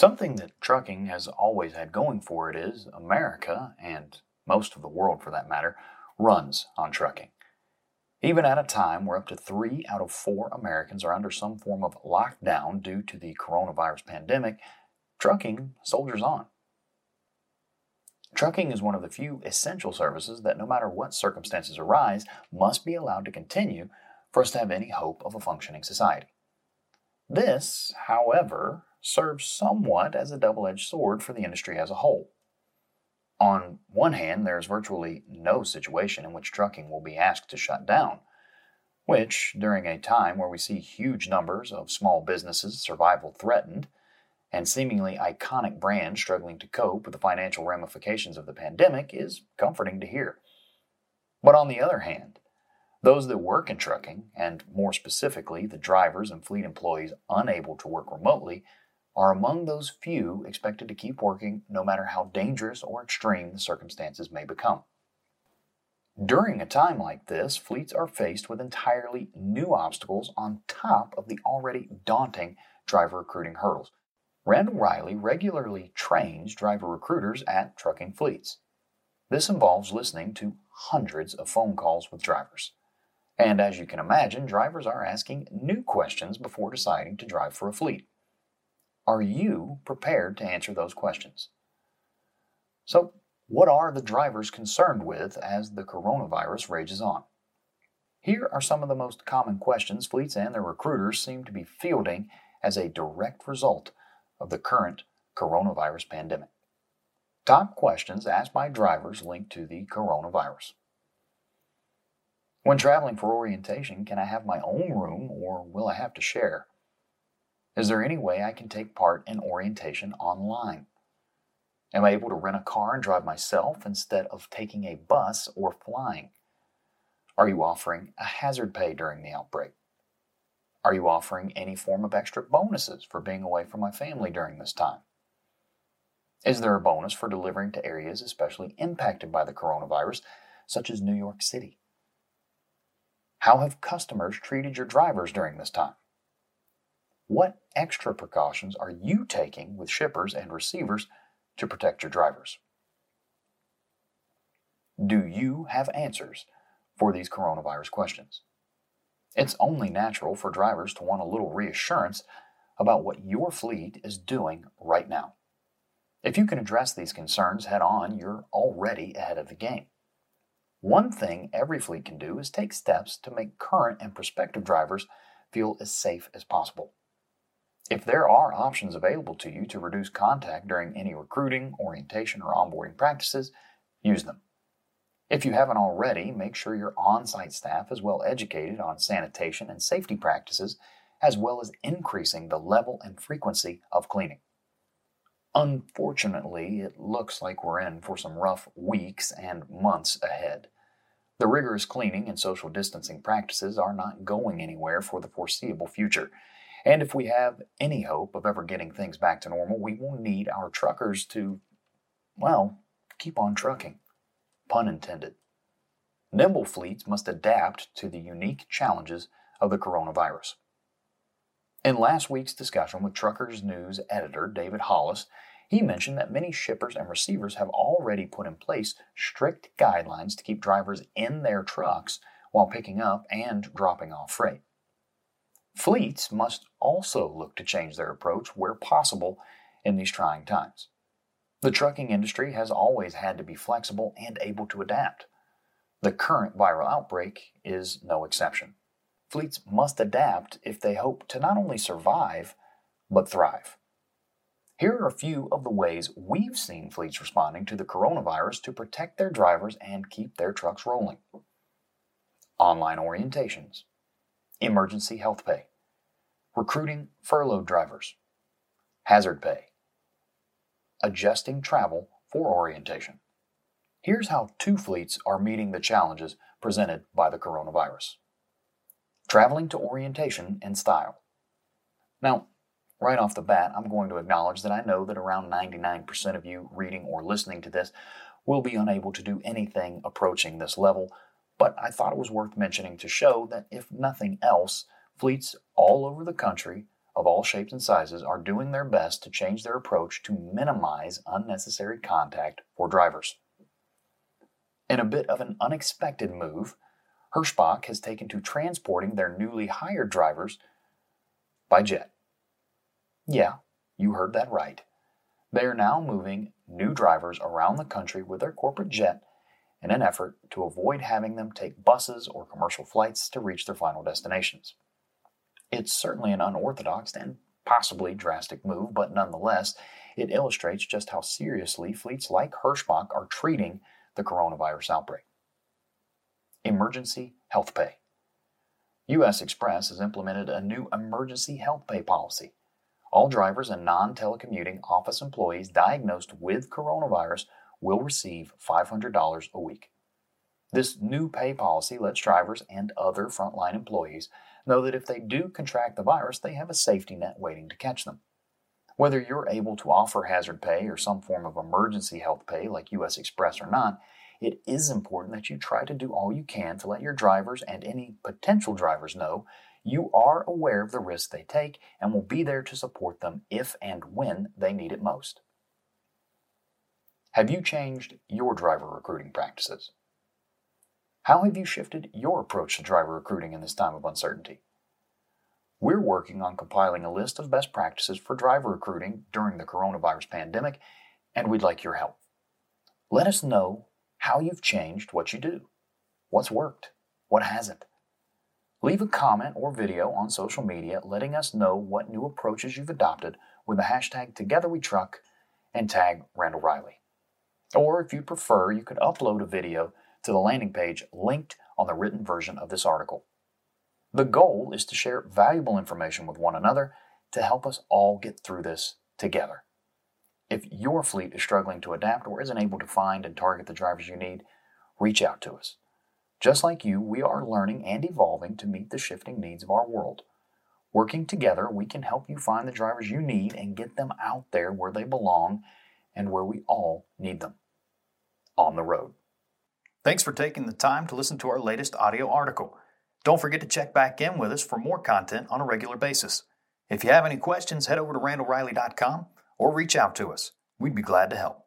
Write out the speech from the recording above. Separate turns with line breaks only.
Something that trucking has always had going for it is America, and most of the world for that matter, runs on trucking. Even at a time where up to three out of four Americans are under some form of lockdown due to the coronavirus pandemic, trucking soldiers on. Trucking is one of the few essential services that, no matter what circumstances arise, must be allowed to continue for us to have any hope of a functioning society. This, however, serves somewhat as a double edged sword for the industry as a whole. On one hand, there is virtually no situation in which trucking will be asked to shut down, which, during a time where we see huge numbers of small businesses' survival threatened, and seemingly iconic brands struggling to cope with the financial ramifications of the pandemic, is comforting to hear. But on the other hand, those that work in trucking, and more specifically the drivers and fleet employees unable to work remotely, are among those few expected to keep working no matter how dangerous or extreme the circumstances may become. During a time like this, fleets are faced with entirely new obstacles on top of the already daunting driver recruiting hurdles. Randall Reilly regularly trains driver recruiters at trucking fleets. This involves listening to hundreds of phone calls with drivers. And as you can imagine, drivers are asking new questions before deciding to drive for a fleet. Are you prepared to answer those questions? So, what are the drivers concerned with as the coronavirus rages on? Here are some of the most common questions fleets and their recruiters seem to be fielding as a direct result of the current coronavirus pandemic. Top questions asked by drivers linked to the coronavirus. When traveling for orientation, can I have my own room or will I have to share? Is there any way I can take part in orientation online? Am I able to rent a car and drive myself instead of taking a bus or flying? Are you offering a hazard pay during the outbreak? Are you offering any form of extra bonuses for being away from my family during this time? Is there a bonus for delivering to areas especially impacted by the coronavirus, such as New York City? How have customers treated your drivers during this time? What extra precautions are you taking with shippers and receivers to protect your drivers? Do you have answers for these coronavirus questions? It's only natural for drivers to want a little reassurance about what your fleet is doing right now. If you can address these concerns head on, you're already ahead of the game. One thing every fleet can do is take steps to make current and prospective drivers feel as safe as possible. If there are options available to you to reduce contact during any recruiting, orientation, or onboarding practices, use them. If you haven't already, make sure your on site staff is well educated on sanitation and safety practices, as well as increasing the level and frequency of cleaning. Unfortunately, it looks like we're in for some rough weeks and months ahead. The rigorous cleaning and social distancing practices are not going anywhere for the foreseeable future, and if we have any hope of ever getting things back to normal, we will need our truckers to, well, keep on trucking. Pun intended. Nimble fleets must adapt to the unique challenges of the coronavirus. In last week's discussion with Truckers News editor David Hollis, he mentioned that many shippers and receivers have already put in place strict guidelines to keep drivers in their trucks while picking up and dropping off freight. Fleets must also look to change their approach where possible in these trying times. The trucking industry has always had to be flexible and able to adapt. The current viral outbreak is no exception. Fleets must adapt if they hope to not only survive, but thrive. Here are a few of the ways we've seen fleets responding to the coronavirus to protect their drivers and keep their trucks rolling. Online orientations, emergency health pay, recruiting furloughed drivers, hazard pay, adjusting travel for orientation. Here's how two fleets are meeting the challenges presented by the coronavirus. Traveling to orientation in style. Now, right off the bat, I'm going to acknowledge that I know that around 99% of you reading or listening to this will be unable to do anything approaching this level, but I thought it was worth mentioning to show that if nothing else, fleets all over the country of all shapes and sizes are doing their best to change their approach to minimize unnecessary contact for drivers. In a bit of an unexpected move, Hirschbach has taken to transporting their newly hired drivers by jet. Yeah, you heard that right. They are now moving new drivers around the country with their corporate jet in an effort to avoid having them take buses or commercial flights to reach their final destinations. It's certainly an unorthodox and possibly drastic move, but nonetheless, it illustrates just how seriously fleets like Hirschbach are treating the coronavirus outbreak. Emergency Health Pay. U.S. Xpress has implemented a new emergency health pay policy. All drivers and non telecommuting office employees diagnosed with coronavirus will receive $500 a week. This new pay policy lets drivers and other frontline employees know that if they do contract the virus, they have a safety net waiting to catch them. Whether you're able to offer hazard pay or some form of emergency health pay like US Xpress or not, it is important that you try to do all you can to let your drivers and any potential drivers know you are aware of the risks they take and will be there to support them if and when they need it most. Have you changed your driver recruiting practices? How have you shifted your approach to driver recruiting in this time of uncertainty? We're working on compiling a list of best practices for driver recruiting during the coronavirus pandemic, and we'd like your help. Let us know how you've changed what you do. What's worked? What hasn't? Leave a comment or video on social media letting us know what new approaches you've adopted with the hashtag TogetherWeTruck and tag Randall Reilly. Or if you prefer, you could upload a video to the landing page linked on the written version of this article. The goal is to share valuable information with one another to help us all get through this together. If your fleet is struggling to adapt or isn't able to find and target the drivers you need, reach out to us. Just like you, we are learning and evolving to meet the shifting needs of our world. Working together, we can help you find the drivers you need and get them out there where they belong and where we all need them on the road. Thanks for taking the time to listen to our latest audio article. Don't forget to check back in with us for more content on a regular basis. If you have any questions, head over to randallreilly.com or reach out to us. We'd be glad to help.